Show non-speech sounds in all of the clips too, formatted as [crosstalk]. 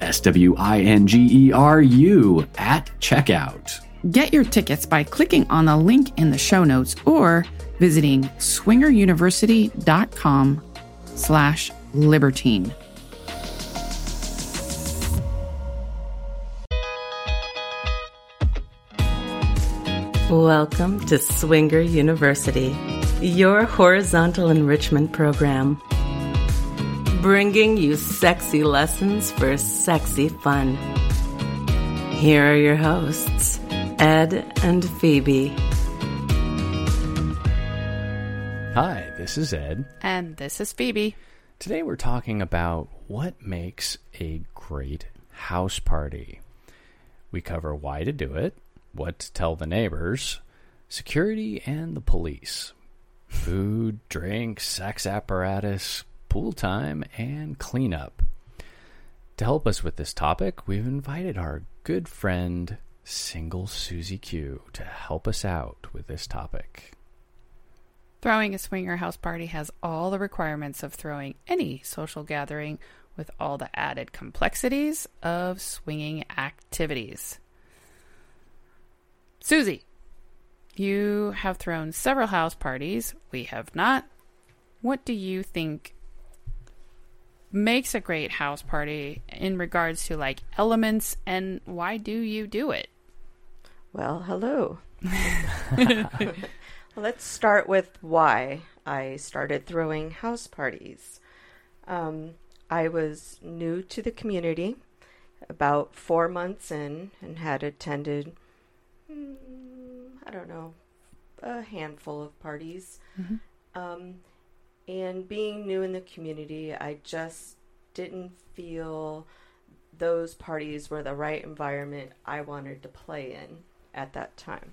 S W I N G E R U at checkout. Get your tickets by clicking on the link in the show notes or visiting swingeruniversity.com slash libertine. Welcome to Swinger University, your horizontal enrichment program bringing you sexy lessons for sexy fun. Here are your hosts, Ed and Phoebe. Hi, this is Ed. And this is Phoebe. Today we're talking about what makes a great house party. We cover why to do it, what to tell the neighbors, security and the police, food, drink, sex apparatus, pool time, and cleanup. To help us with this topic, we've invited our good friend, Single Susie Q, to help us out with this topic. Throwing a swinger house party has all the requirements of throwing any social gathering with all the added complexities of swinging activities. Susie, you have thrown several house parties. We have not. What do you think makes a great house party in regards to like elements and why do you do it? Well, hello. [laughs] [laughs] Let's start with why I started throwing house parties. Um, I was new to the community, about four months in, and had attended, mm, I don't know, a handful of parties. Mm-hmm. Um, and being new in the community, I just didn't feel those parties were the right environment I wanted to play in at that time.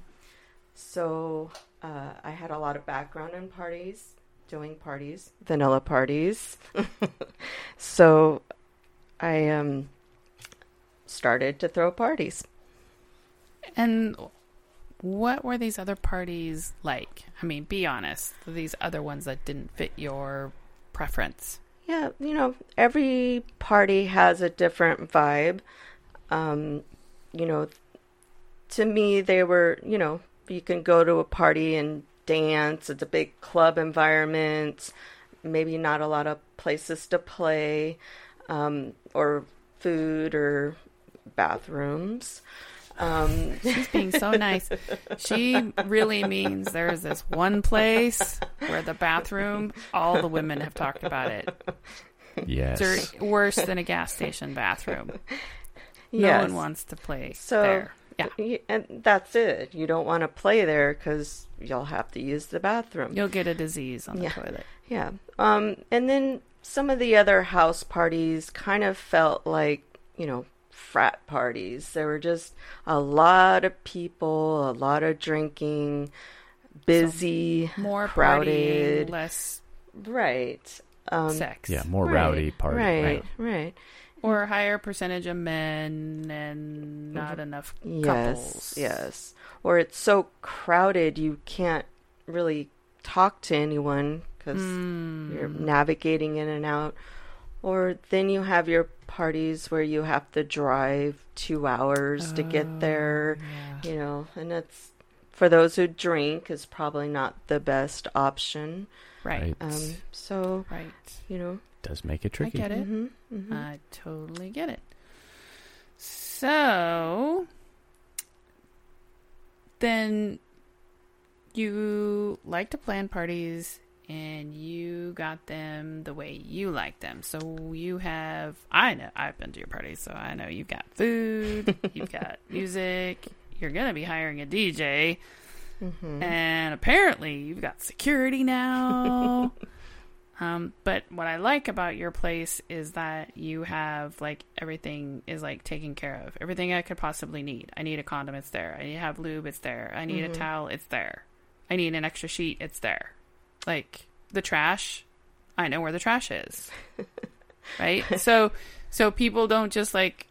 So uh, I had a lot of background in parties, doing parties, vanilla parties. [laughs] so I um, started to throw parties. And what were these other parties like? I mean, be honest. These other ones that didn't fit your preference. Yeah, you know, every party has a different vibe. Um, you know, to me, they were, you know, you can go to a party and dance. It's a big club environment. Maybe not a lot of places to play, um, or food or bathrooms. Um, She's being so nice. She really means there's this one place where the bathroom, all the women have talked about it. Yes. It's worse than a gas station bathroom. No one wants to play so, there. Yeah. And that's it. You don't want to play there because you'll have to use the bathroom. You'll get a disease on the yeah. toilet. Yeah. Um, and then some of the other house parties kind of felt like, you know, frat parties. There were just a lot of people, a lot of drinking, busy, so more crowded, partying, less right um, sex. Yeah, more right, rowdy party. Right, right, right. or a higher percentage of men and not enough Yes, couples. yes. yes. Or it's so crowded you can't really talk to anyone because Hmm. you're navigating in and out. Or then you have your parties where you have to drive two hours to Oh, get there, you know, and that's for those who drink is probably not the best option. Right. Um, so Right. you know, Does make it tricky. I get it. mhm, mhm. I totally get it. So then you like to plan parties and you got them the way you like them. So you have I know I've been to your parties, so I know you've got food, [laughs] you've got music, you're gonna be hiring a DJ. Mhm. And apparently, you've got security now. [laughs] um, but what I like about your place is that you have like everything is like taken care of. Everything I could possibly need. I need a condom, it's there. I need to have lube, it's there. I need a towel, it's there. I need an extra sheet, it's there. Like the trash, I know where the trash is. [laughs] right? So, so people don't just like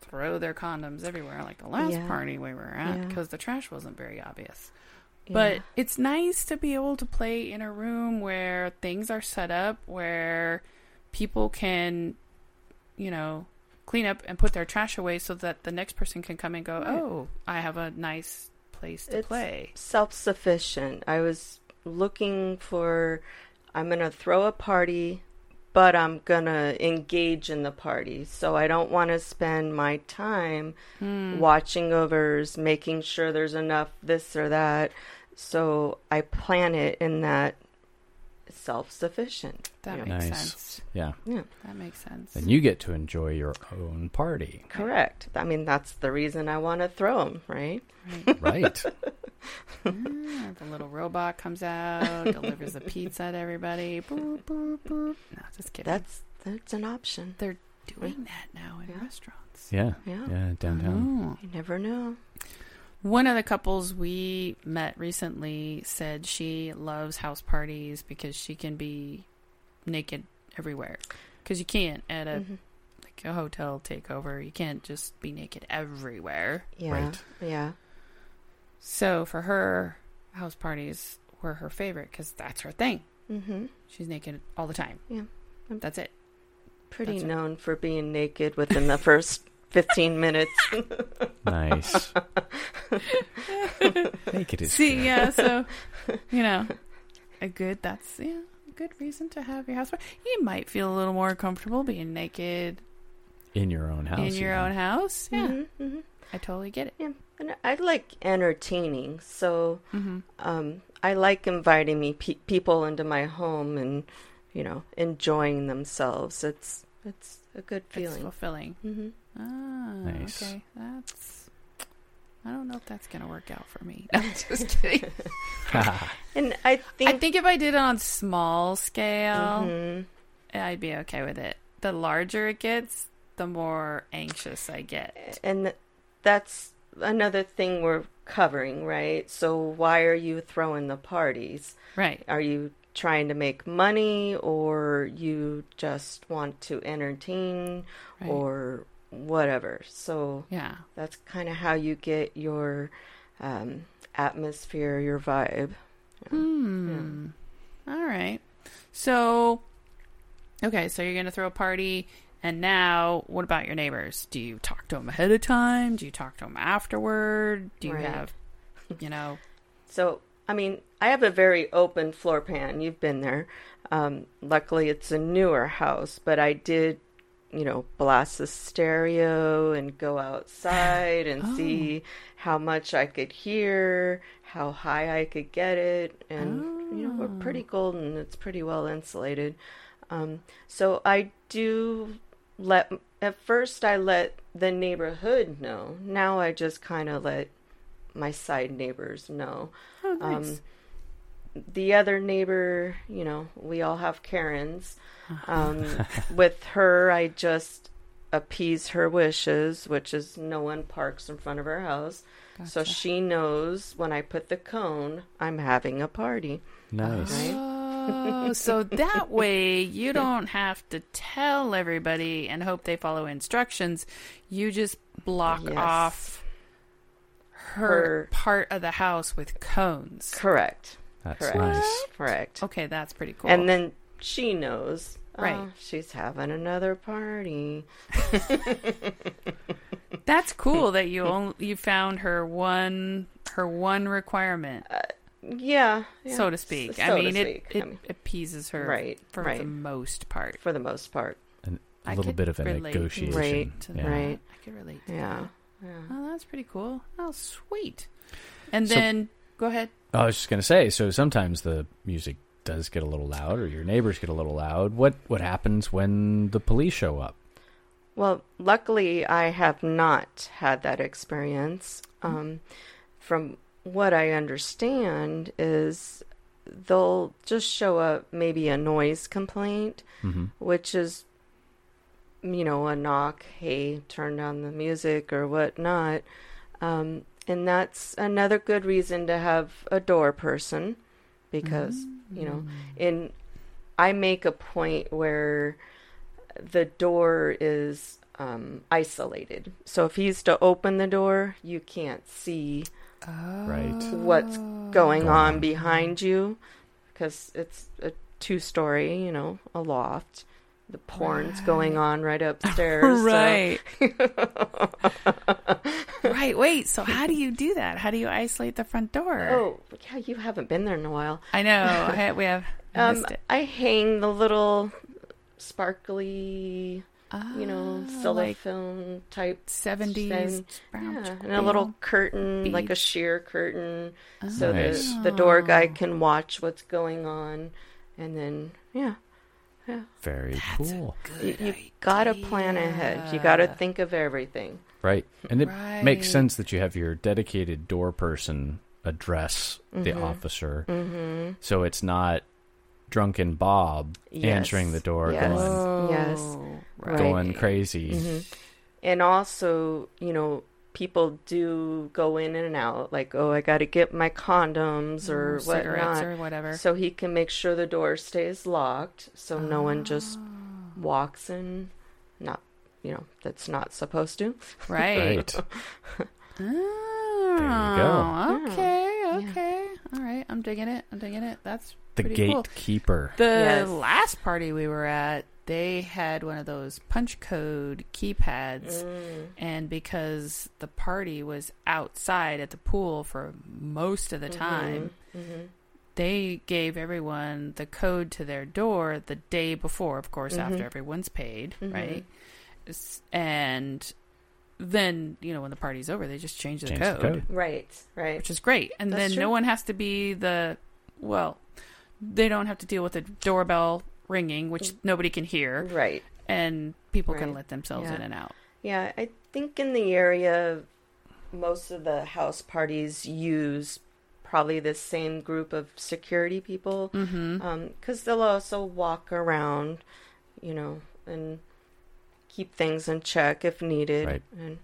throw their condoms everywhere like the last Yeah. party we were at Yeah. because the trash wasn't very obvious. Yeah. But it's nice to be able to play in a room where things are set up, where people can, you know, clean up and put their trash away so that the next person can come and go, oh, I have a nice place to It's play. self sufficient. I was looking for, I'm going to throw a party, but I'm going to engage in the party. So I don't want to spend my time Hmm. watching overs, making sure there's enough this or that. So I plan it in that self sufficient. That Yeah. makes Nice. sense. Yeah. Yeah, That makes sense. Then you get to enjoy your own party. correct. I mean, that's the reason I want to throw them, right? Right. [laughs] Ah, the little robot comes out, delivers a pizza to everybody. Boop, boop, boop. No, just kidding. That's that's an option. They're doing that now in Yeah. restaurants. yeah. Yeah. Yeah. Downtown. Oh. You never know. One of the couples we met recently said she loves house parties because she can be naked everywhere. Because you can't at a Mhm. like a hotel takeover. You can't just be naked everywhere. Yeah. Right. Yeah. So for her, house parties were her favorite because that's her thing. Mm-hmm. She's naked all the time. Yeah. That's it. Pretty That's it. known for being naked within the [laughs] first 15 minutes. Nice. Naked is [laughs] See, good. yeah, so you know, a good that's yeah, a good reason to have your house. You might feel a little more comfortable being naked in your own house. in your even. own house. Yeah, Mhm, mhm. I totally get it. Yeah. And I like entertaining. So Mm-hmm. um, I like inviting me pe- people into my home and, you know, enjoying themselves. It's it's a good It's feeling. fulfilling. hmm Ah, Nice. okay. That's. I don't know if that's gonna work out for me. I'm [laughs] [laughs] just kidding. [laughs] And I think, I think if I did it on small scale, Mhm. I'd be okay with it. The larger it gets, the more anxious I get. and that's another thing we're covering, right? So why are you throwing the parties? Right. Are you trying to make money or you just want to entertain Right. or whatever? So Yeah. that's kind of how you get your um, atmosphere, your vibe. Hmm. All right. So, okay, so you're going to throw a party, and now what about your neighbors? Do you talk to them ahead of time? Do you talk to them afterward? Do you Right. have, you know, [laughs] So, I mean, I have a very open floor plan. You've been there. Um, luckily, it's a newer house, but I did, you know, blast the stereo and go outside and Oh. see how much I could hear, how high I could get it. And, you know, we're pretty Oh. golden. It's pretty well insulated. Um, so I do let, at first, I let the neighborhood know. Now I just kind of let my side neighbors know. oh, nice. Um, the other neighbor, you know, we all have Karens. Um, [laughs] with her, I just appease her wishes, which is no one parks in front of her house. So she knows when I put the cone, I'm having a party. Nice. Right? Oh, so [laughs] that way you don't have to tell everybody and hope they follow instructions. You just block Yes. off her, Her- part of the house with cones. Correct. That's Correct. nice. Correct. Okay, that's pretty cool. And then she knows. Oh, right. Oh, she's having another party. [laughs] that's cool that you only, you found her one her one requirement, uh, Yeah. yeah. so to speak. So I to mean, speak. it it I mean, appeases her Right, for right. the most part. for the most part. And a I little bit of a relate negotiation. Right, Yeah. Right. I could relate. To Yeah. that. Yeah. Oh, that's pretty cool. Oh, sweet. And So- then go ahead. I was just gonna say. So sometimes the music does get a little loud, or your neighbors get a little loud. What what happens when the police show up? Well, luckily, I have not had that experience. Mm-hmm. Um, from what I understand, is they'll just show up maybe a noise complaint, hmm which is, you know, a knock, hey, turn down the music or whatnot. Um, and that's another good reason to have a door person because, you know, in I make a point where the door is um, isolated. So if he's to open the door, you can't see Right. what's Oh. going Going on on. behind you because it's a two story, you know, a loft. The porn's going on right [laughs] upstairs. so- right. [laughs] right. Wait. So how do you do that? How do you isolate the front door? Oh, yeah, you haven't been there in a while. I know. [laughs] I, we have I Um. I hang the little sparkly, you know, Ah, like type seventies thing. brown. Yeah, and a little curtain, like a sheer curtain, so Nice. the the door Oh. guy can watch what's going on, and then yeah, Very cool. you, you gotta plan ahead. You gotta think of everything. Right. And it makes sense that you have your dedicated door person address the Mm-hmm. officer. So it's not drunken Bob answering the door Yes. going Yes. Oh, Right. going crazy. Mm-hmm. And also, you know, people do go in and out, like, oh, I got to get my condoms or Or cigarettes whatnot. or whatever. So he can make sure the door stays locked so no one just Oh. walks in, not, you know, that's not supposed to. Right. Right. [laughs] Oh, go. Okay, Yeah. okay. All right. I'm digging it. I'm digging it. That's The pretty cool. gatekeeper. The Yes. last party we were at, they had one of those punch code keypads. Mm. And because the party was outside at the pool for most of the time, Mhm. they gave everyone the code to their door the day before, of course, after everyone's paid, Mhm. right? And then, you know, when the party's over, they just change the, Change code, the code. Right, right. which is great. And That's then true. no one has to be the, well, they don't have to deal with the doorbell ringing, which nobody can hear, Right. and people can let themselves Yeah. in and out. Yeah, I think in the area, most of the house parties use probably the same group of security people Mm-hmm. because they'll also walk around, you know, and keep things in check if needed. Right. And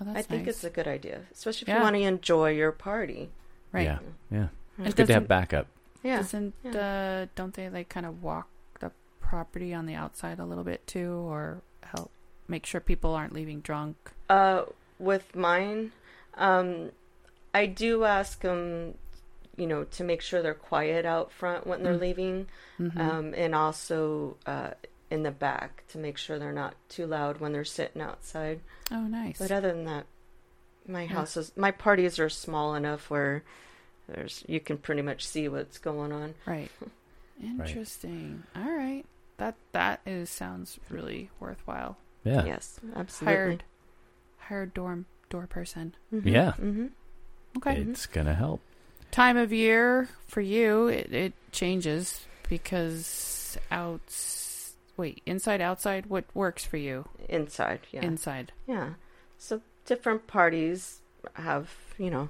Oh, that's I think nice. it's a good idea, especially if Yeah. you want to enjoy your party. right. Yeah. Yeah. And It's good to have backup. Yeah. Doesn't uh, don't they like kind of walk the property on the outside a little bit too, or help make sure people aren't leaving drunk? Uh, with mine, um, I do ask them, you know, to make sure they're quiet out front when they're Mm. leaving, Mhm. um, and also uh, in the back to make sure they're not too loud when they're sitting outside. oh, nice. But other than that, my house is my parties are small enough where there's you can pretty much see what's going on. right. [laughs] Interesting. All right. That that is sounds really worthwhile. Yeah. Yes, absolutely. Hired hired dorm door person. Yeah. hmm Okay. It's going to help. Time of year for you, it, it changes because out. Wait, inside, outside. What works for you? Inside, yeah. Inside. Yeah. So different parties have, you know,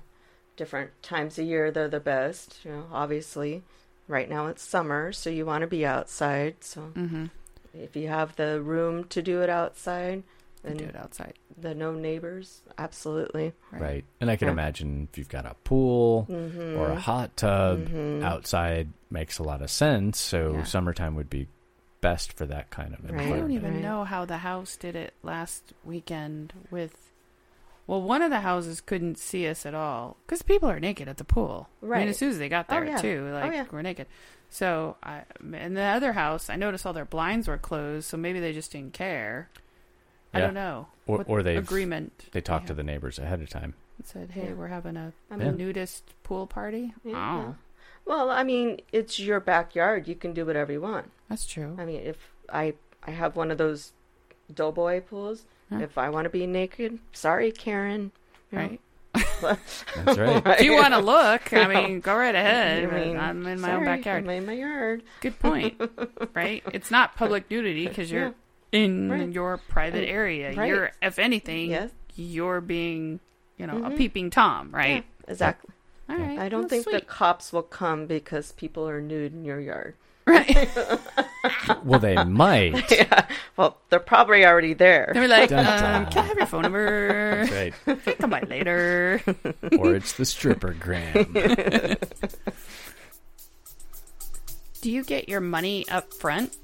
different times a year they're the best. You know, obviously, right now it's summer, so you want to be outside. So Mm-hmm. if you have the room to do it outside, and do it outside. the no neighbors, absolutely. Right. And I can Yeah. imagine if you've got a pool Mm-hmm. or a hot tub Mhm. outside makes a lot of sense. So Yeah. summertime would be best for that kind of Right. I don't even Right. know how the house did it last weekend with. Well, one of the houses couldn't see us at all because people are naked at the pool. I mean, Right. as soon as they got Oh, there, yeah. too, oh, like yeah. we're naked. So, I in the other house, I noticed all their blinds were closed, so maybe they just didn't care. I don't know. Or, or they've agreement. they talked to the neighbors ahead of time. And said, "Hey, Yeah. we're having a I Yeah. mean, nudist pool party." Yeah. Oh, well, I mean, it's your backyard. You can do whatever you want. that's true. I mean, if I I have one of those doughboy pools, Huh. if I want to be naked, sorry, Karen. You know, Right. That's right. [laughs] If you want to look, I [laughs] mean, go right ahead. I mean, I'm in my own backyard. I'm in my yard. Good point. [laughs] right? It's not public nudity because you're in Right. your private area. right. You're, if anything, Yes. you're being, you know, a Mhm. peeping tom, right? Yeah, exactly. All right. I don't well, think the cops will come because people are nude in your yard. Right. [laughs] well, they might. [laughs] yeah. Well, they're probably already there. They were like, Dun, um, "Can I have your phone number? That's right. [laughs] Come by later." Or it's the stripper gram. Do you get your money up front?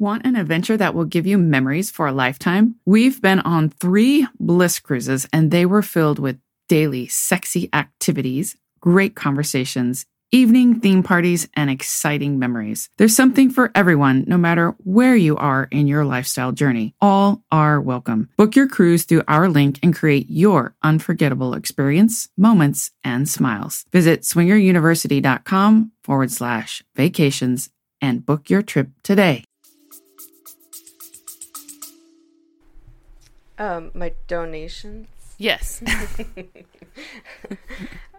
Want an adventure that will give you memories for a lifetime? We've been on three Bliss cruises, and they were filled with daily sexy activities, great conversations, evening theme parties, and exciting memories. There's something for everyone, no matter where you are in your lifestyle journey. All are welcome. Book your cruise through our link and create your unforgettable experience, moments, and smiles. Visit swingeruniversity.com forward slash vacations and book your trip today. Um, my donations. Yes. [laughs]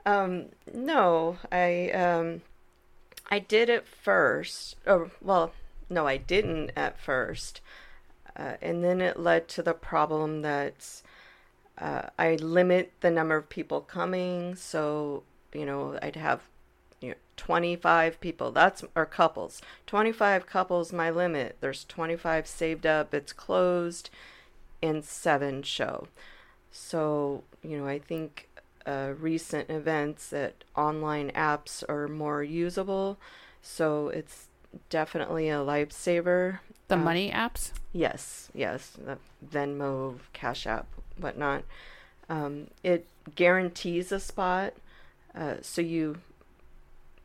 Um, no, I um, I did at first. Or well, no, I didn't at first, uh, and then it led to the problem that uh, I limit the number of people coming. So you know, I'd have you know, 25 people. That's or couples. 25 couples, my limit. There's 25 saved up. It's closed, and seven show. So you know, I think uh, recent events that online apps are more usable. So it's definitely a lifesaver. the Uh, money apps? Yes, yes, the Venmo, Cash App, whatnot. Um, it guarantees a spot, uh, so you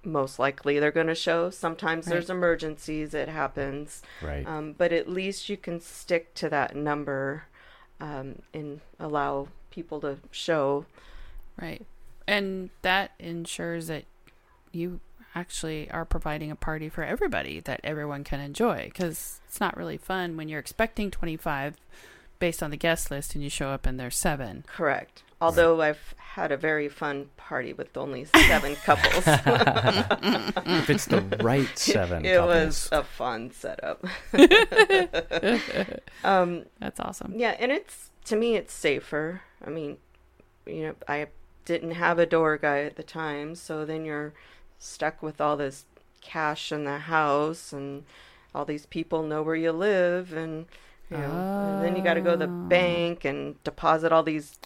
most likely they're going to show. Sometimes there's emergencies, it happens, Right. um, but at least you can stick to that number um, and allow people to show. Right. And that ensures that you actually are providing a party for everybody that everyone can enjoy because it's not really fun when you're expecting 25 based on the guest list and you show up and there's seven. Correct. Although I've had a very fun party with only seven [laughs] couples. if it's the right seven it couples. was a fun setup. [laughs] [laughs] um, That's awesome. yeah, and it's to me it's safer. I mean, you know, I didn't have a door guy at the time, so then you're stuck with all this cash in the house and all these people know where you live and you know, and then you got to go to the Oh. bank and deposit all these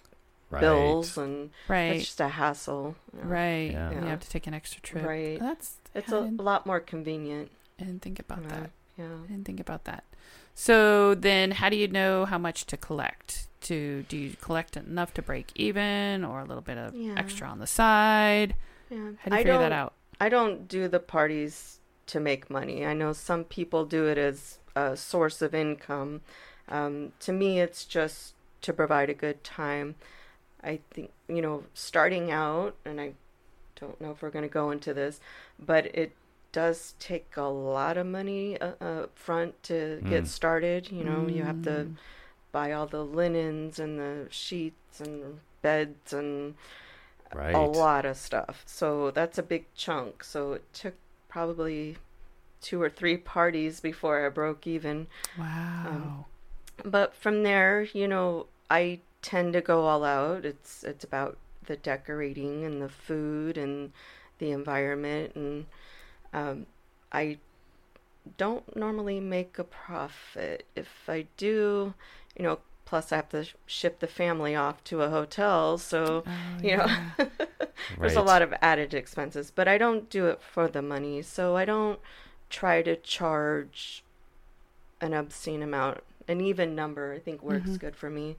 right. bills and Right. it's just a hassle. you know. Right. Yeah. You have to take an extra trip. Right. That's It's a lot more convenient. I didn't think about you that. Yeah. I didn't think about that. So then, how do you know how much to collect? To do you collect enough to break even, or a little bit of Yeah. extra on the side? Yeah. How do you I figure that out? I don't do the parties to make money. I know some people do it as a source of income. Um, to me, it's just to provide a good time. I think, you know, starting out, and I don't know if we're going to go into this, but it does take a lot of money uh, up front to Mm. get started. You know, you have to Mm. buy all the linens and the sheets and beds and Right. a lot of stuff. So that's a big chunk. So it took probably two or three parties before I broke even. Wow. But from there, you know, I tend to go all out. It's it's about the decorating and the food and the environment and um, I don't normally make a profit. If I do, you know, plus I have to sh- ship the family off to a hotel, so you know, [laughs] there's a lot of added expenses. But I don't do it for the money, so I don't try to charge an obscene amount. An even number, I think, works good for me.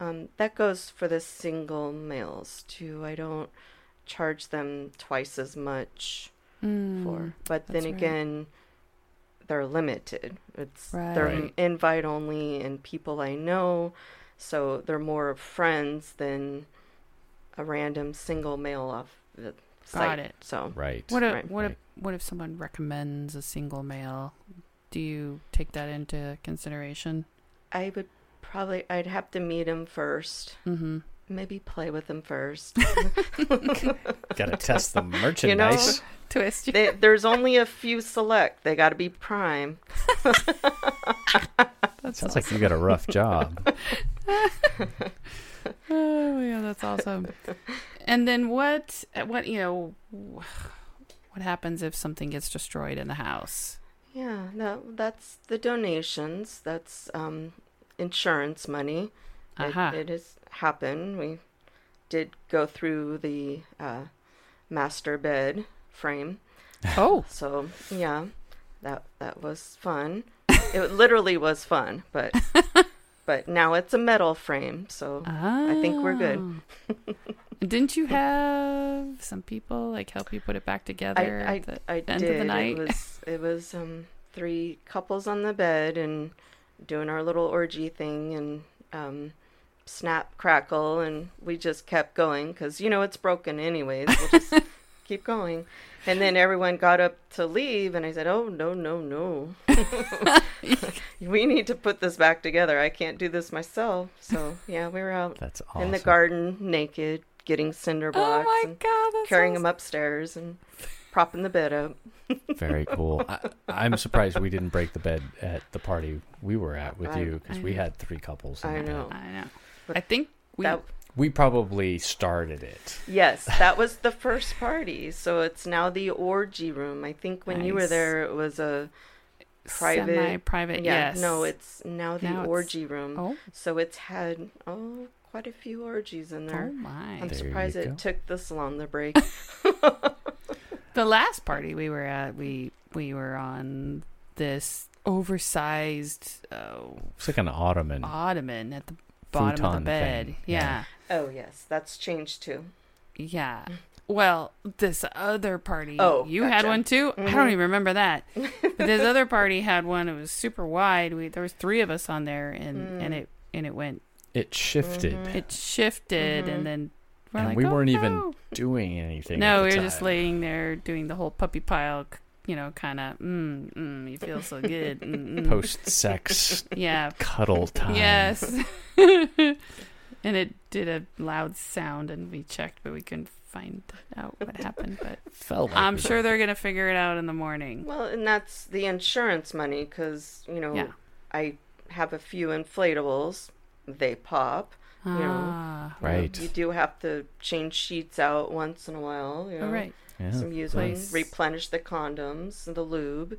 Um, that goes for the single males too. I don't charge them twice as much for. But then Mm, right. again, they're limited. It's they're invite only and people I know, so they're more of friends than a random single male off the site. it. So Right. What if Right. what if what if someone recommends a single male? Do you take that into consideration? I would probably I'd have to meet him first. Mm-hmm. Maybe play with him first. [laughs] [laughs] Got to test the merchandise. Twist. they, there's only a few select. They got to be prime. [laughs] That sounds like you got a rough job. Oh yeah, that's awesome. and then what? What you know? What happens if something gets destroyed in the house? Yeah, no, that's the donations. That's um, insurance money. It- Aha. It, has happened. We did go through the uh, master bed frame, Oh, [laughs] so yeah, that that was fun. it [laughs] literally was fun, but [laughs] but now it's a metal frame, so I think we're good. Oh. Didn't you have some people like help you put it back together? I at the I, I end did. of the night? It was it was um three couples on the bed and doing our little orgy thing and um snap crackle and we just kept going because you know it's broken anyways. We'll just [laughs] keep going. And then everyone got up to leave and I said, "Oh no no no, [laughs] we need to put this back together. I can't do this myself." So yeah, we were out [laughs] That's awesome. in the garden naked, getting cinder oh blocks my and god, carrying them upstairs and propping the bed up. [laughs] Very cool. I, I'm surprised we didn't break the bed at the party we were at with I- you because we had three couples. In I the know. Bed. I know. But I think we. that We probably started it. yes, [laughs] that was the first party. So it's now the orgy room. I think when you were there, it was a private. semi-private. yeah, yes. no, it's now the Now it's- orgy room. Oh, So it's had oh quite a few orgies in there. oh my! I'm There surprised it took this long to break. [laughs] The last party we were at, we we were on this oversized uh, It's like an ottoman. ottoman at the bottom of the bed. thing, Yeah. yeah. oh yes, that's changed too. yeah, Well, this other party, Oh, you had one too. I don't mm-hmm. even remember that. [laughs] but this other party had one. It was super wide. We there was three of us on there, and and mm. it and it went. It shifted, mm-hmm. It shifted, and mm-hmm. then we're and like, we "Oh, weren't even doing anything. No, at we the were just laying there doing the whole puppy pile, you know, kind of, mm, mm, you feel so good. Mm, mm. post-sex [laughs] Yeah. cuddle time. Yes. [laughs] and it did a loud sound, and we checked, but we couldn't find out what happened. But felt. Like I'm sure they're going to figure it out in the morning. Well, and that's the insurance money because you know Yeah. I have a few inflatables. They pop. You know, Ah. Right. You do have to change sheets out once in a while. You know, Oh, right. Yeah. Some use them, Place. replenish the condoms, the lube.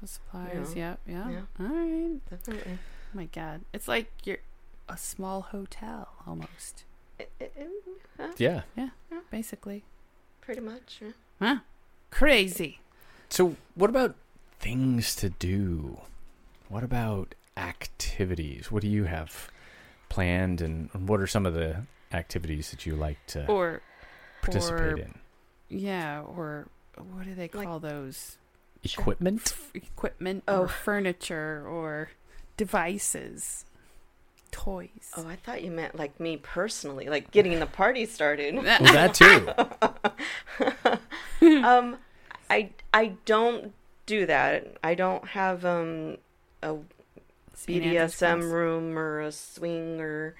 The supplies. Yeah. Yeah. Yeah. Yeah. All right. Definitely. Oh my God. It's like you're a small hotel almost, eh, huh, Yeah. basically. pretty much. yeah. Huh? Crazy. So, what about things to do? What about activities? What do you have planned, and what are some of the activities that you like to Or, participate or in? yeah, or what do they Like- call those? Equipment. F- equipment Oh. or furniture or devices, toys. Oh, I thought you meant like me personally, like getting the party started. [laughs] Well, that too. [laughs] um, I I don't do that. I don't have um a St. Andrew's BDSM room or a swing or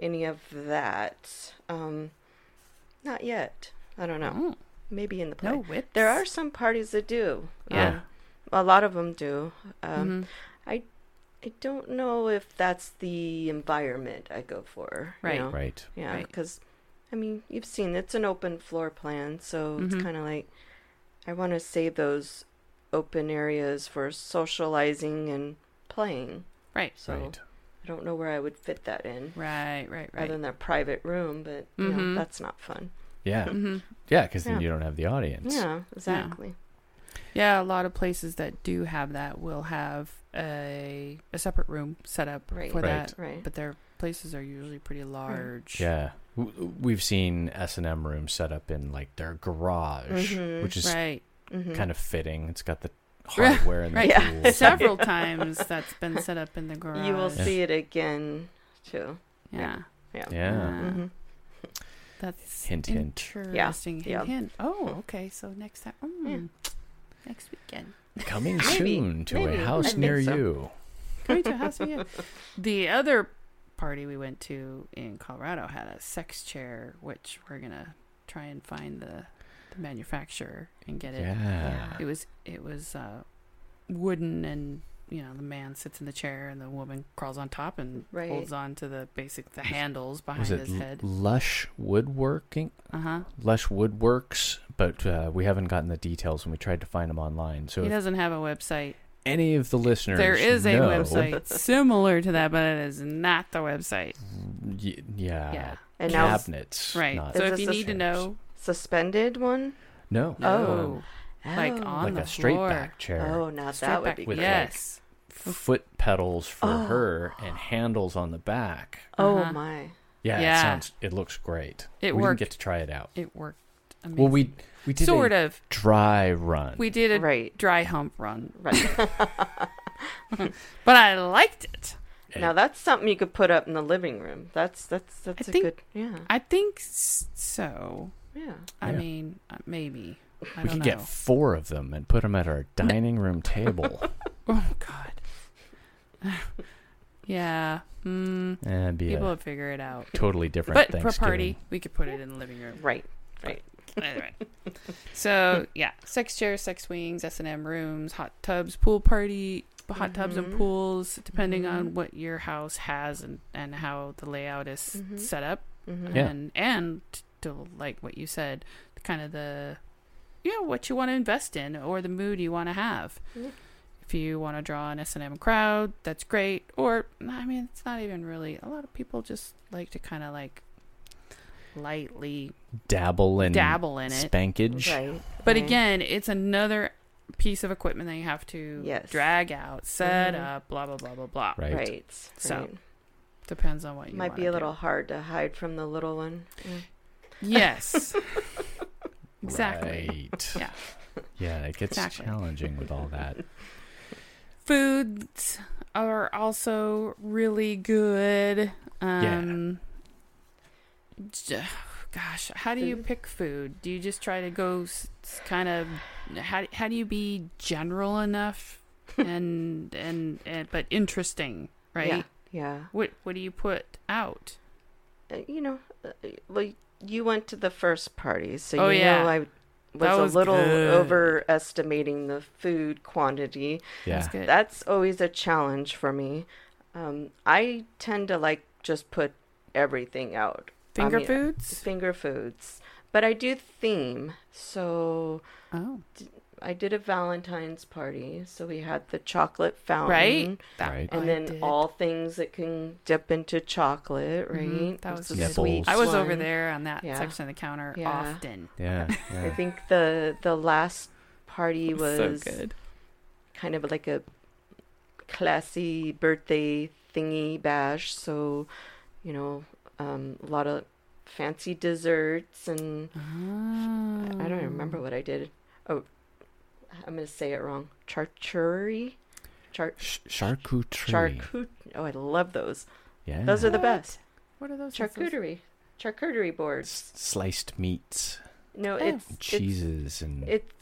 any of that. Um, not yet. I don't know. Oh, Maybe in the play. no whips. There are some parties that do. Yeah. Um, a lot of them do. Um, Mhm. I don't know if that's the environment I go for. you Right. know? right. Yeah, Right. because I mean, you've seen it's an open floor plan, so it's Mhm. kind of like I want to save those open areas for socializing and playing. Right. So Right. I don't know where I would fit that in. Right. Right. Right. Other than that private room, but you know, Mhm. that's not fun. Yeah. hmm Yeah, because then Yeah. you don't have the audience. Yeah, exactly. Yeah, a lot of places that do have that will have a a separate room set up Right. for Right. that, Right. but their places are usually pretty large. Yeah. We've seen S and M rooms set up in like their garage, Mhm. which is Right. Mhm. kind of fitting. It's got the hardware and the Right. Yeah. tools. [laughs] Several [laughs] times that's been set up in the garage. You will Yeah. see it again too. Yeah. Yeah. Yeah. Mhm. That's Hint, hint. interesting. Hint, Yeah. hint. Oh, okay. So next time, mm, Yeah. next weekend, Coming Maybe. soon to Maybe. a I house think near so. you. going to a house again. The other party we went to in Colorado had a sex chair, which we're gonna try and find the, the manufacturer and get it. Yeah. It was it was uh, wooden, and you know the man sits in the chair, and the woman crawls on top and Right. holds on to the basic the handles behind Was it his head. Lush Woodworking? Uh huh. Lush Woodworks, but uh, we haven't gotten the details, and we tried to find them online. So He doesn't have a website. any of the listeners, There is a website [laughs] similar to that, but it is not the website. Y- yeah, Yeah. And now s- cabinets, Right. not So if you a need to know, suspended one. No, oh, like Oh. on like the a straight floor. back chair Oh, now Straight that would be with good. yes. foot pedals for Oh. her and handles on the back. Oh Uh-huh. my. Yeah, Yeah. it sounds. It looks great. It we worked. didn't get to try it out. It worked. Amazing. Well, we we did sort a of. dry run. We did a Right. dry hump run, Right. [laughs] [laughs] but I liked it. now that's something you could put up in the living room. That's that's that's I a think- good. Yeah. I think so. Yeah. I Yeah. mean, uh, maybe. I we don't could know. get four of them and put them at our [laughs] dining room table. [laughs] oh God. [sighs] yeah. Mm, and be people a would figure it out. totally different But for a Thanksgiving. party, we could put it in the living room. Right. Right. Anyway. So yeah, sex chairs, sex swings, S and M rooms, hot tubs, pool party, hot tubs and Mhm. pools, depending on what your house has and and how the layout is Mhm. set up. Yeah. and and to like what you said, kind of the you know what you want to invest in or the mood you want to have. Yeah. If you want to draw an S and M crowd, that's great. Or I mean, it's not even really. A lot of people just like to kind of like lightly dabble in dabble in it. spankage. Right. But right. again, it's another piece of equipment that you have to Yes. drag out, set Mhm. up, blah blah blah blah blah. Right. Right. So, right. Depends on what you might be wanna a little hard to hide from the little one. Mm. Yes. [laughs] exactly. Right. Yeah. Yeah, it gets Exactly. challenging with all that. Foods are also really good. Um j- gosh, how do you pick food? Do you just try to go s- s- kind of how how do you be general enough [laughs] and and, and but interesting, right? Yeah. Yeah. What what do you put out? Uh, you know, uh, well, you went to the first party, so Oh, you yeah. know I was, was a little good. overestimating the food quantity. Yeah. That's good. That's always a challenge for me. Um, I tend to like just put everything out. I Finger mean, foods? Finger foods. But I do theme. So Oh, I did a Valentine's party. So we had the chocolate fountain. right. That Right. And I then all things that can dip into chocolate, right? Mhm, that It's was the good. sweets I was over there on that Yeah. section of the counter Yeah. often. Yeah. [laughs] I think the the last party was so good. kind of like a classy birthday thingy bash. So, you know, um, a lot of fancy desserts and I don't remember what I did. Oh, I'm gonna say it wrong. Charcuterie, char Sh- charcuterie. charcut. Oh, I love those. yeah. Those are the What? best. What are those? Charcuterie, charcuterie boards. S- sliced meats, No, Oh. it's it's cheeses, and it's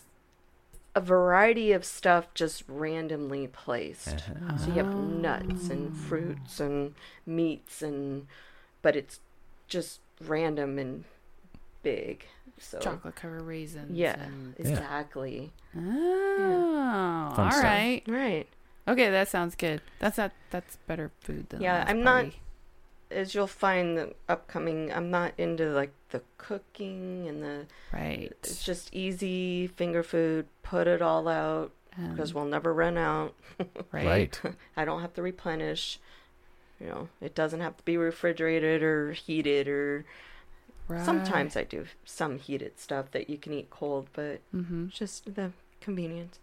a variety of stuff just randomly placed. Uh-huh. So you have nuts and fruits and meats and but it's just random and big. So Chocolate covered raisins. yeah, and- exactly. Oh, Fun all stuff. right. Right. Okay, that sounds good. That's not that's better food than Yeah, I'm not- As you'll find the upcoming I'm not into like the cooking and the right. it's just easy finger food, put it all out And- because we'll never run out. [laughs] right. Right. [laughs] I don't have to replenish. You know, it doesn't have to be refrigerated or heated or Right. sometimes I do some heated stuff that you can eat cold, but Mm-hmm. just the convenience.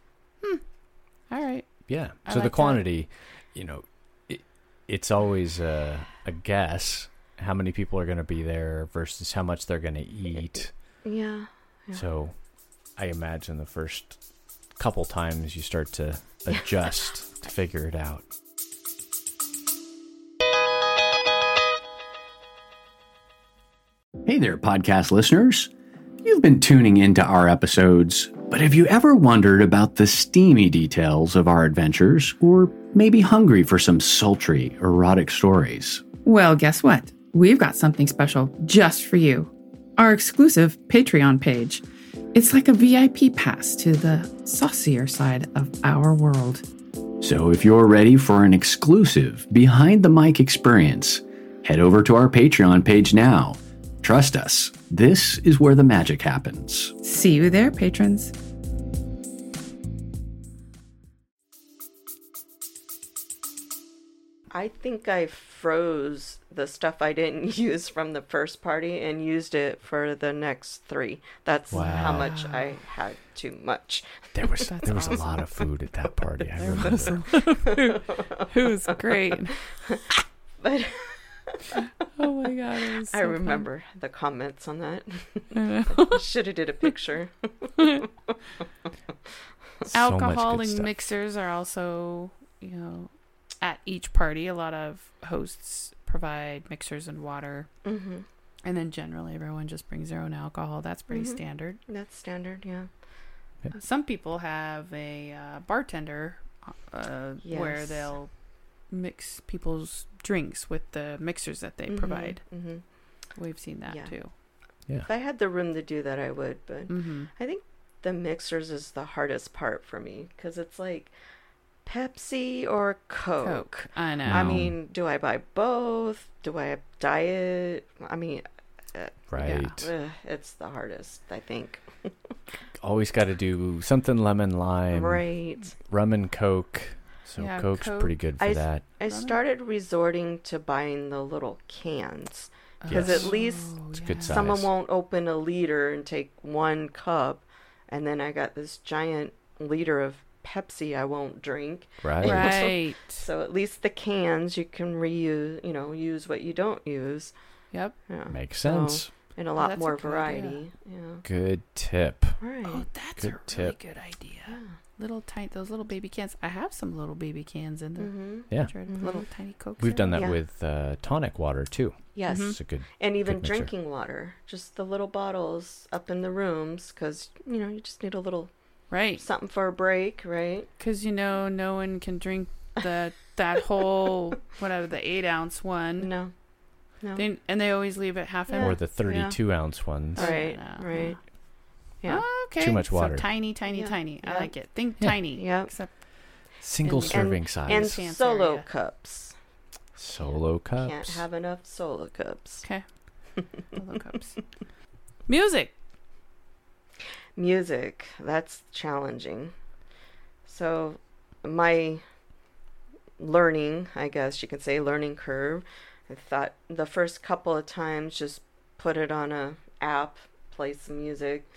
All right. Yeah. I so the like that. quantity, you know, it, it's always a, a guess how many people are going to be there versus how much they're going to eat. Yeah. Yeah. So I imagine the first couple times you start to adjust [laughs] to figure it out. Hey there, podcast listeners. You've been tuning into our episodes, but have you ever wondered about the steamy details of our adventures, or maybe hungry for some sultry, erotic stories? Well, guess what? We've got something special just for you our exclusive Patreon page. It's like a VIP pass to the saucier side of our world. So if you're ready for an exclusive behind the mic experience, head over to our Patreon page now. Trust us, this is where the magic happens. See you there, patrons. I think I froze the stuff I didn't [laughs] use from the first party and used it for the next three. That's how much I had too much. There was That's [laughs] there was a lot of food at that party. I There remember. was [laughs] some Who's great. But [laughs] Oh my god. It was I so fun. remember the comments on that. [laughs] [laughs] Should have did a picture. So Alcohol and stuff. mixers are also, you know, at each party. A lot of hosts provide mixers and water. hmm And then generally everyone just brings their own alcohol. That's pretty Mhm. standard. That's standard, yeah. Some people have a uh, bartender uh, where they'll mix people's drinks with the mixers that they Mhm, provide. mhm. We've seen that Yeah. too. Yeah. If I had the room to do that, I would. But Mm-hmm. I think the mixers is the hardest part for me because it's like Pepsi or Coke. Coke. I know. I mean, do I buy both? Do I have diet? I mean, Right. ugh, it's the hardest, I think. [laughs] Always got to do something lemon lime, right. rum and coke. So Yeah, Coke's Coke. pretty good for I- that. I started resorting to buying the little cans because Yes. at least oh, It's a someone won't open a liter and take one cup, and then I got this giant liter of Pepsi I won't drink. Right. [laughs] Right. So at least the cans you can reuse, you know, use what you don't use. Yep. Yeah. Makes So- sense. and a Oh, lot that's a more good idea. variety. Yeah. Good tip. Right. Oh, that's Good a really good idea. Yeah. Little tiny, those little baby cans. I have some little baby cans in the Mm-hmm. Yeah. refrigerator, Mhm. little tiny cokes. We've in done that Yeah. with uh, tonic water too. Yes. Mhm. It's a good. And even Good mixer. drinking water, just the little bottles up in the rooms, because you know you just need a little Right. something for a break, right? Because you know, no one can drink the that [laughs] whole whatever the eight ounce one. No, no. They, and they always leave it half Yeah. empty. Or the 32 ounce ones. right, no, right. Yeah. Oh, okay. Too much So water. tiny, tiny, Yeah. tiny. I like it. Think Yeah. tiny. Yeah. Except Single And- serving size. and Chance solo area. cups. Solo cups. Can't have enough solo cups. okay. [laughs] solo cups. Music. Music, that's challenging. So, my learning, I guess you could say, learning curve, I thought the first couple of times just put it on a app, play some music.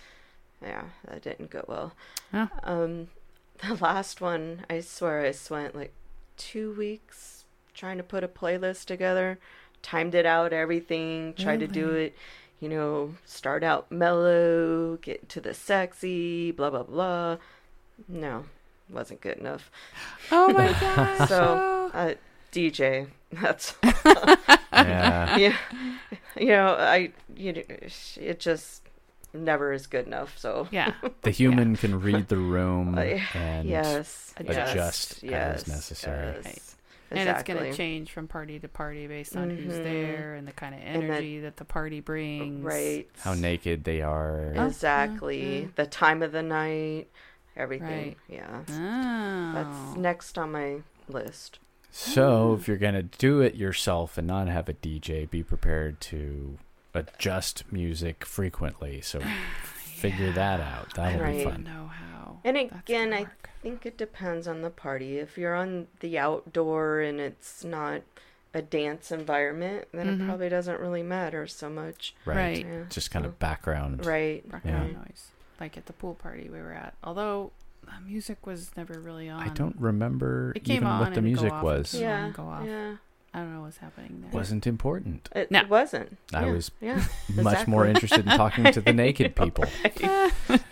Yeah, that didn't go well. Yeah. Um, [laughs] the last one, I swear I spent like two weeks trying to put a playlist together, timed it out, everything, tried to do it you know, start out mellow, get to the sexy, blah blah blah. No, wasn't good enough. Oh my [laughs] gosh. So, uh, DJ, [laughs] that's yeah. yeah, you know, I you know, it just never is good enough. So yeah. [laughs] The human can read the room [laughs] and yes, adjust yes, as necessary. yes, Right. And it's going to change from party to party based on who's Mhm. there and the kind of energy that the party brings. right? how naked they are. Oh, Exactly. yeah. The time of the night, everything. Right. Yeah, Oh. that's next on my list. So if you're gonna do it yourself and not have a DJ, be prepared to adjust music frequently. So [sighs] figure that out. That'll Right. be I fun. don't know how. And that's again, I think it depends on the party. If you're on the outdoor and it's not a dance environment, then Mhm. it probably doesn't really matter so much. Right. Right. Yeah. Just kind so- of background. Right. background right. noise, like at the pool party we were at. Although the music was never really on. I don't remember It came even on what the and it'd go music off. was. Yeah. Yeah. And go off. Yeah. I don't know what's happening there. Wasn't important. It, No. it wasn't. I Yeah, was Yeah. Much more interested in [laughs] talking to the naked [laughs] people. [laughs]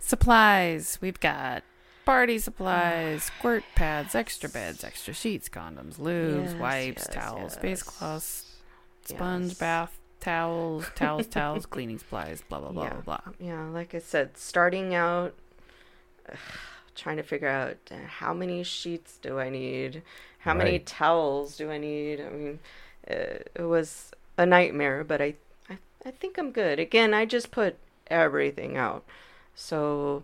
supplies. We've got party supplies, ah, squirt pads, extra beds, extra sheets, condoms, lubes, Yes, wipes, yes, towels, face cloths, sponge Yes. bath towels, towels, towels, cleaning supplies, blah blah blah Yeah. blah blah. Yeah, like I said, starting out, trying to figure out uh, how many sheets do I need, how many towels do I need. I mean, uh, it was a nightmare, but I, I, I think I'm good. Again, I just put everything out, so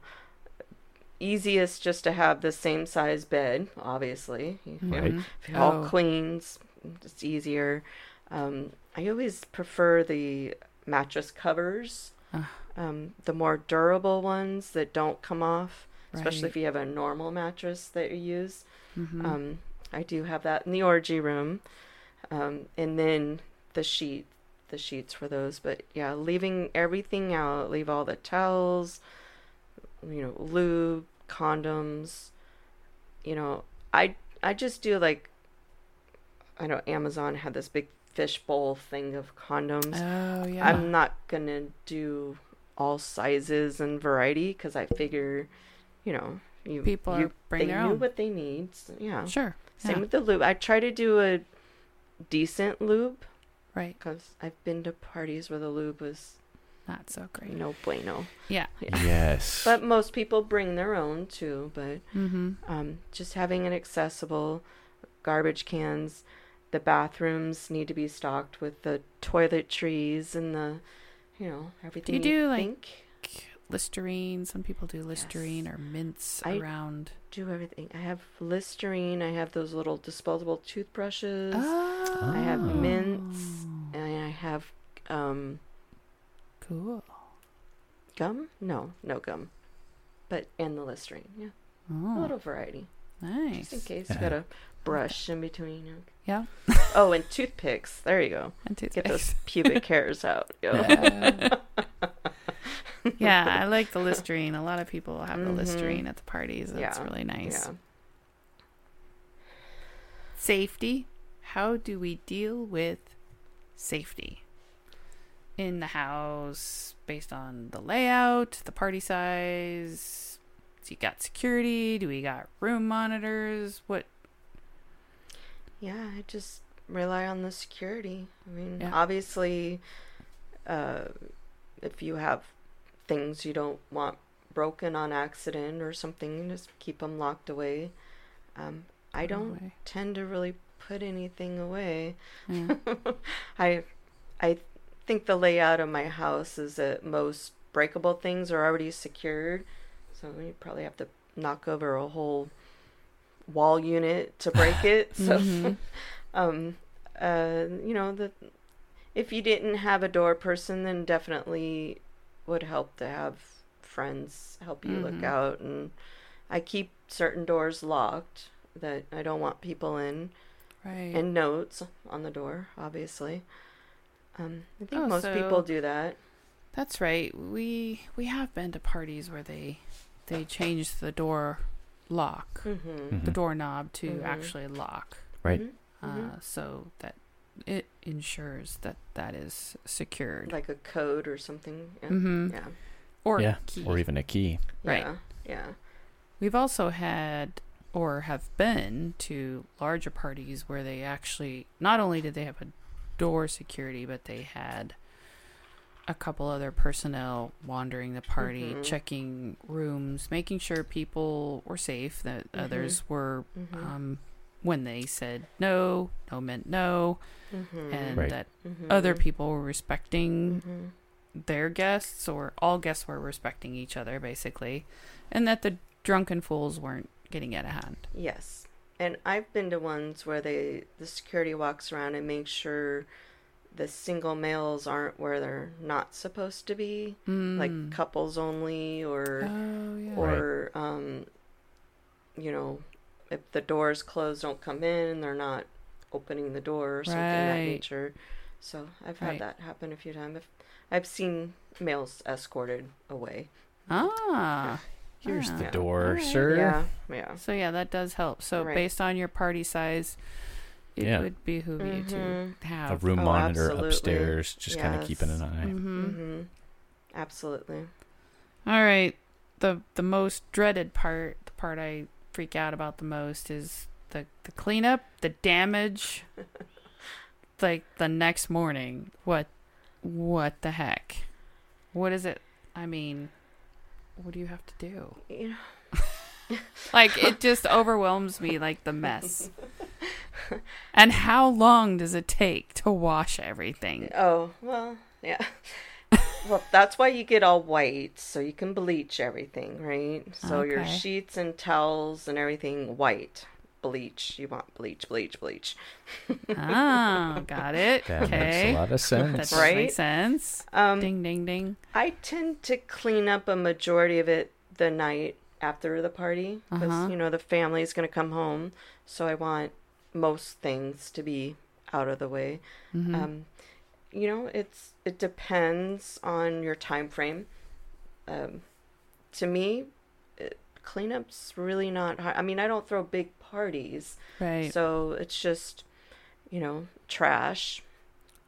easiest just to have the same size bed. Obviously, if, you- Right. If it all Oh. cleans, it's easier. Um, I always prefer the mattress covers Ah. um, the more durable ones that don't come off, especially Right. if you have a normal mattress that you use. Mhm. Um, I do have that in the orgy room, um, and then the sheet, the sheets for those. But yeah, leaving everything out, leave all the towels, you know, lube, condoms. You know, I I just do like, I know Amazon had this big fishbowl thing of condoms. oh yeah. I'm not gonna do all sizes and variety because I figure, you know, you People you, are bring they their knew own. what they need. so, yeah. Sure. Same yeah. with the lube. I try to do a decent lube Right. because I've been to parties where the lube was Not so great. no bueno. [laughs] Yeah. Yes. But most people bring their own too. But Mm-hmm. um, just having it accessible, garbage cans. The bathrooms need to be stocked with the toiletries and the, you know, everything. You do, like, think. Listerine. Some people do Listerine or mints I- around. do everything. I have Listerine. I have those little disposable toothbrushes. Oh. I have Oh. mints, and I have um, Cool. gum. No, no gum, but and the Listerine. Yeah, oh. a little variety, nice. just in case Yeah. you got a brush in between. you. Yeah. [laughs] Oh, and toothpicks. There you go. And toothpicks. Get those pubic [laughs] hairs out. yo. Yeah. [laughs] yeah, [laughs] I like the Listerine. A lot of people have the Mhm. Listerine at the parties. That's Yeah, really nice. Yeah. Safety. How do we deal with safety in the house based on the layout, the party size? Do you got security? Do we got room monitors? What? Yeah, I just rely on the security. I mean, Yeah. obviously, uh, if you have things you don't want broken on accident or something, just keep them locked away. Um, I don't away. tend to really put anything away. Yeah. [laughs] I, I think the layout of my house is that most breakable things are already secured, so you probably have to knock over a whole wall unit to break it. [laughs] So, Mhm. [laughs] um, uh, you know, the if you didn't have a door person, then definitely would help to have friends help you look Mhm. out. And I keep certain doors locked that I don't want people in Right. and notes on the door, obviously. Um, I think Oh, most so- people do that. That's right. We we have been to parties where they they changed the door lock, Mm-hmm. the Mhm. doorknob to Mhm. actually lock, Right. uh, Mhm. so that it ensures that that is secured. Like a code or something. Yeah. Mhm. Yeah. Or yeah. key. Or even a key. Right. Yeah. Yeah. We've also had or have been to larger parties where they actually not only did they have a door security, but they had a couple other personnel wandering the party, Mhm. checking rooms, making sure people were safe, that Mhm. others were Mm-hmm. um, when they said no, no meant no, mm-hmm. and Right. that mm-hmm. other people were respecting Mm-hmm. their guests or all guests were respecting each other basically and that the drunken fools weren't getting out of hand Yes. And I've been to ones where they the security walks around and makes sure the single males aren't where they're not supposed to be, Mm. like couples only, or oh yeah. or um, you know, if the doors closed, don't come in. And they're not opening the door or something of that Right. nature. So I've had Right. that happen a few times. I've, I've seen males escorted away. Ah. Here's Ah. the door, Alright. sir. Yeah, yeah. So yeah, that does help. So Right. based on your party size, it Yeah. would behoove you to have A room Oh, monitor absolutely. upstairs, just kind of keeping an Yes. eye. hmm Mm-hmm. Absolutely. All right. The the most dreaded part, the part I freak out about the most is the the cleanup, the damage. [laughs] like the next morning. What what the heck? What is it? I mean, what do you have to do? Know, [laughs] Like it just overwhelms me like the mess. [laughs] And how long does it take to wash everything? Oh, well, yeah. Well, that's why you get all white, so you can bleach everything, right? So your sheets and towels and everything white. Bleach. You want bleach, bleach, bleach. ah, [laughs] got it. That makes a lot of That sense. does Right? make sense. Um, Ding ding ding. I tend to clean up a majority of it the night after the party because Uh-huh. you know the family's going to come home, so I want most things to be out of the way. Mhm. Um, you know, it's it depends on your time frame. Um, to me, it, cleanup's really not. Hard. I mean, I don't throw big parties, right. so it's just you know trash,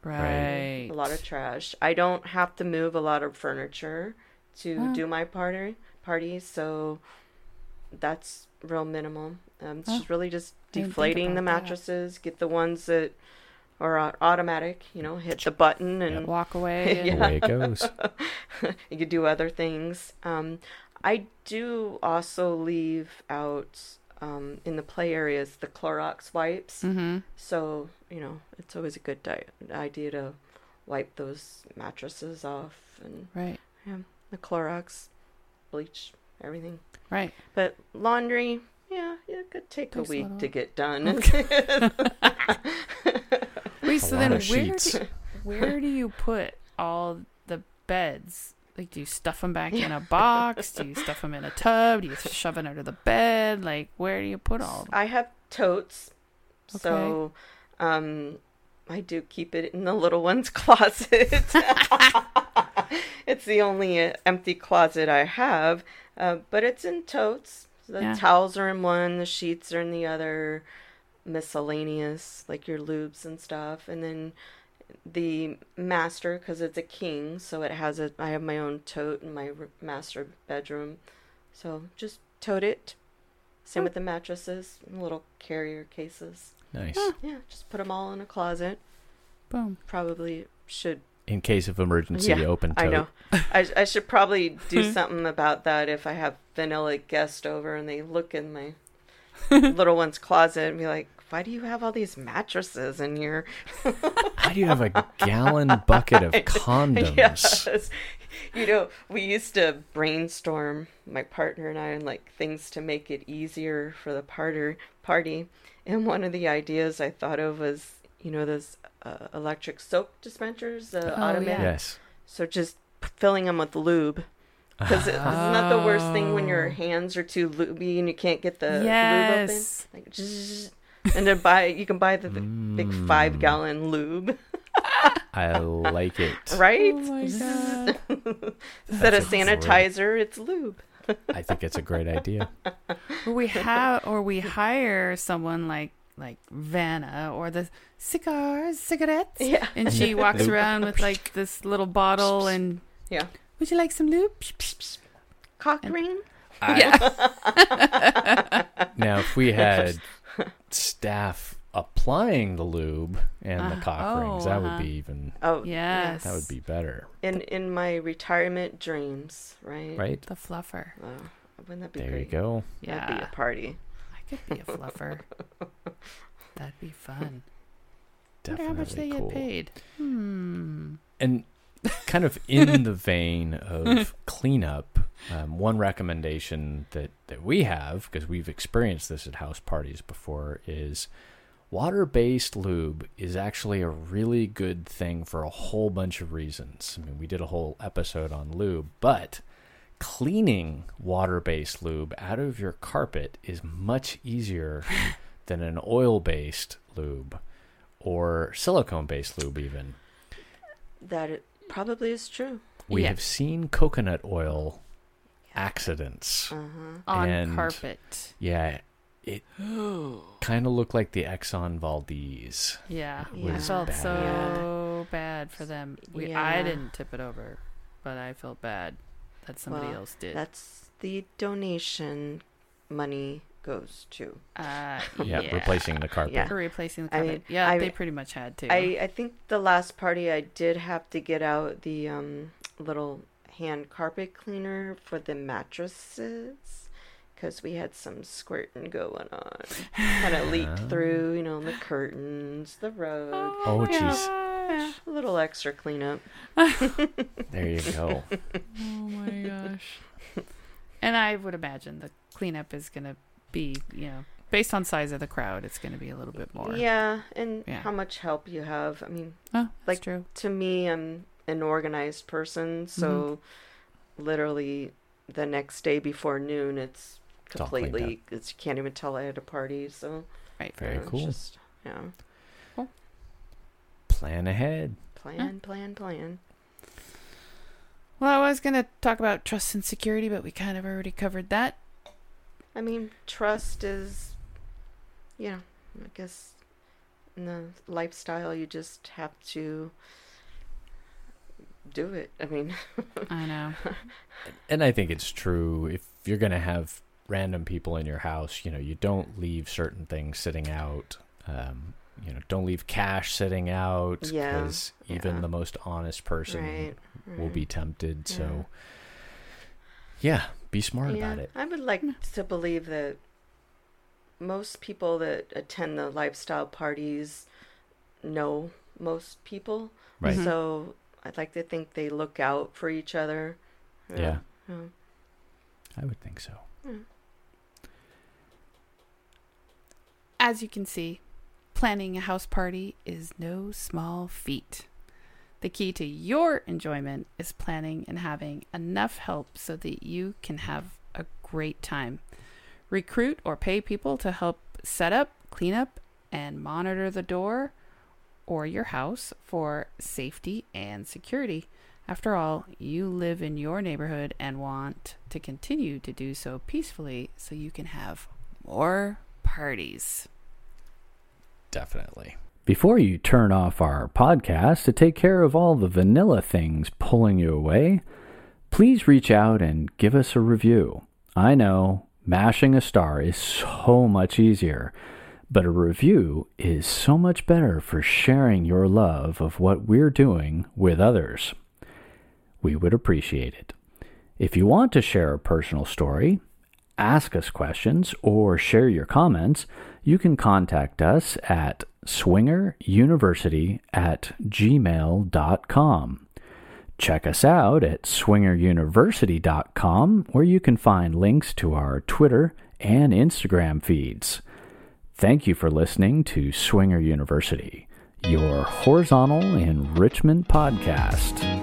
right. a lot of trash. I don't have to move a lot of furniture to do my party parties, so that's real minimal. Um, it's just really just I didn't think deflating the about that. mattresses, get the ones that au- automatic. You know, hit the button and Walk away. [laughs] and- Yeah. Away it goes. [laughs] you could do other things. Um, I do also leave out um, in the play areas the Clorox wipes. Mhm. So you know, it's always a good di- idea to wipe those mattresses off and Right. yeah, the Clorox, bleach, everything. Right. But laundry, yeah, it could take a a week little- to get done. [laughs] Wait. A So lot then, of where sheets. do, where do you put all the beds? Like, do you stuff them back in a box? Do you stuff them in a tub? Do you shove it under the bed? Like, where do you put all? Of them? I have totes, so um, I do keep it in the little one's [laughs] closet. [laughs] it's the only uh, empty closet I have, uh, but it's in totes. The Yeah. towels are in one, the sheets are in the other, miscellaneous like your lubes and stuff, and then the master because it's a king, so it has a. I have my own tote in my master bedroom, so just tote it. Same hmm. with the mattresses, little carrier cases. Nice. Yeah, just put them all in a closet. Boom. Probably should. In case of emergency, Yeah, open I tote. know. I, I should probably do hmm. something about that if I have vanilla guest over and they look in my [laughs] little one's closet and be like, "Why do you have all these mattresses in here?" [laughs] How do you have a gallon bucket of [laughs] condoms? Yes. You know, we used to brainstorm, my partner and I, and like things to make it easier for the parter, party. And one of the ideas I thought of was, you know, those uh, electric soap dispensers, uh, Oh, automatic. yeah. Yes. So just filling them with lube. Because isn't that the worst thing when your Oh. hands are too lubey and you can't get the Yes. lube open? Like, zzz, and then buy you can buy the, the big Mm. five gallon lube, [laughs] I like it. [laughs] right? Oh my god. [laughs] Instead of That's a great- sanitizer, it's lube. I think it's a great idea. or we have, or we hire someone like like Vanna or the cigars, cigarettes, Yeah. and she walks around with like this little bottle and Yeah. Would you like some lube? Cock ring? I- [laughs] now, if we had staff applying the lube and the Uh, cock rings, oh, that uh-huh. would be even. Oh, Yes. That would be better, In in my retirement dreams, right? right? The fluffer. Oh, wouldn't that be There great? you go. Yeah. That'd be a party. I could be a fluffer. [laughs] That'd be fun. Wonder Definitely how much they cool. get paid. Hmm. And kind of in [laughs] the vein of cleanup, um, one recommendation that, that we have, because we've experienced this at house parties before, is Water based lube is actually a really good thing for a whole bunch of reasons. I mean, we did a whole episode on lube, but cleaning water based lube out of your carpet is much easier [laughs] than an oil based lube or silicone based lube, even. That it probably is true. We Yeah. have seen coconut oil accidents. Uh-huh. On carpet. Yeah, it [gasps] kind of looked like the Exxon Valdez. Yeah. Yeah. I felt bad. so bad for them. We, I didn't tip it over, but I felt bad that somebody Well, else did. That's the donation money goes to. Uh, Yeah, replacing the carpet. Yeah. For replacing the I carpet. mean, yeah, I they pretty much had to. I, I think the last party I did have to get out the um, little hand carpet cleaner for the mattresses because we had some squirting going on. kind of [laughs] leaked through, you know, the curtains, the rug. Oh, jeez. gosh. [laughs] A little extra cleanup. There you go. [laughs] Oh my gosh. and I would imagine the cleanup is going to be, you know, based on size of the crowd, it's going to be a little bit more. Yeah, and Yeah. how much help you have. I mean, Oh, Like- true. to me, I'm an organized person, so Mm-hmm. literally the next day before noon, it's It's all cleaned completely. It's you can't even tell I had a party. So Right. Very you know, cool. Just, yeah, Plan ahead. plan, plan, plan. Well, I was going to talk about trust and security, but we kind of already covered that. I mean, trust is, you know, I guess in the lifestyle, you just have to do it. I mean, I know. [laughs] And I think it's true. If you're going to have random people in your house, you know, you don't leave certain things sitting out. Um, you know, don't leave cash sitting out Yeah, because even yeah. the most honest person right, will right. be tempted. So, yeah, be smart about it. I would like to believe that most people that attend the lifestyle parties know most people. Right. So I'd like to think they look out for each other. Yeah, yeah. I would think so. As you can see, planning a house party is no small feat. The key to your enjoyment is planning and having enough help so that you can have a great time. Recruit or pay people to help set up, clean up, and monitor the door or your house for safety and security. After all, you live in your neighborhood and want to continue to do so peacefully so you can have more parties. Definitely. Before you turn off our podcast to take care of all the vanilla things pulling you away, please reach out and give us a review. I know mashing a star is so much easier, but a review is so much better for sharing your love of what we're doing with others. We would appreciate it. If you want to share a personal story, ask us questions, or share your comments, you can contact us at swingeruniversity at gmail.com. Check us out at swingeruniversity.com, where you can find links to our Twitter and Instagram feeds. Thank you for listening to Swinger University, your horizontal enrichment podcast.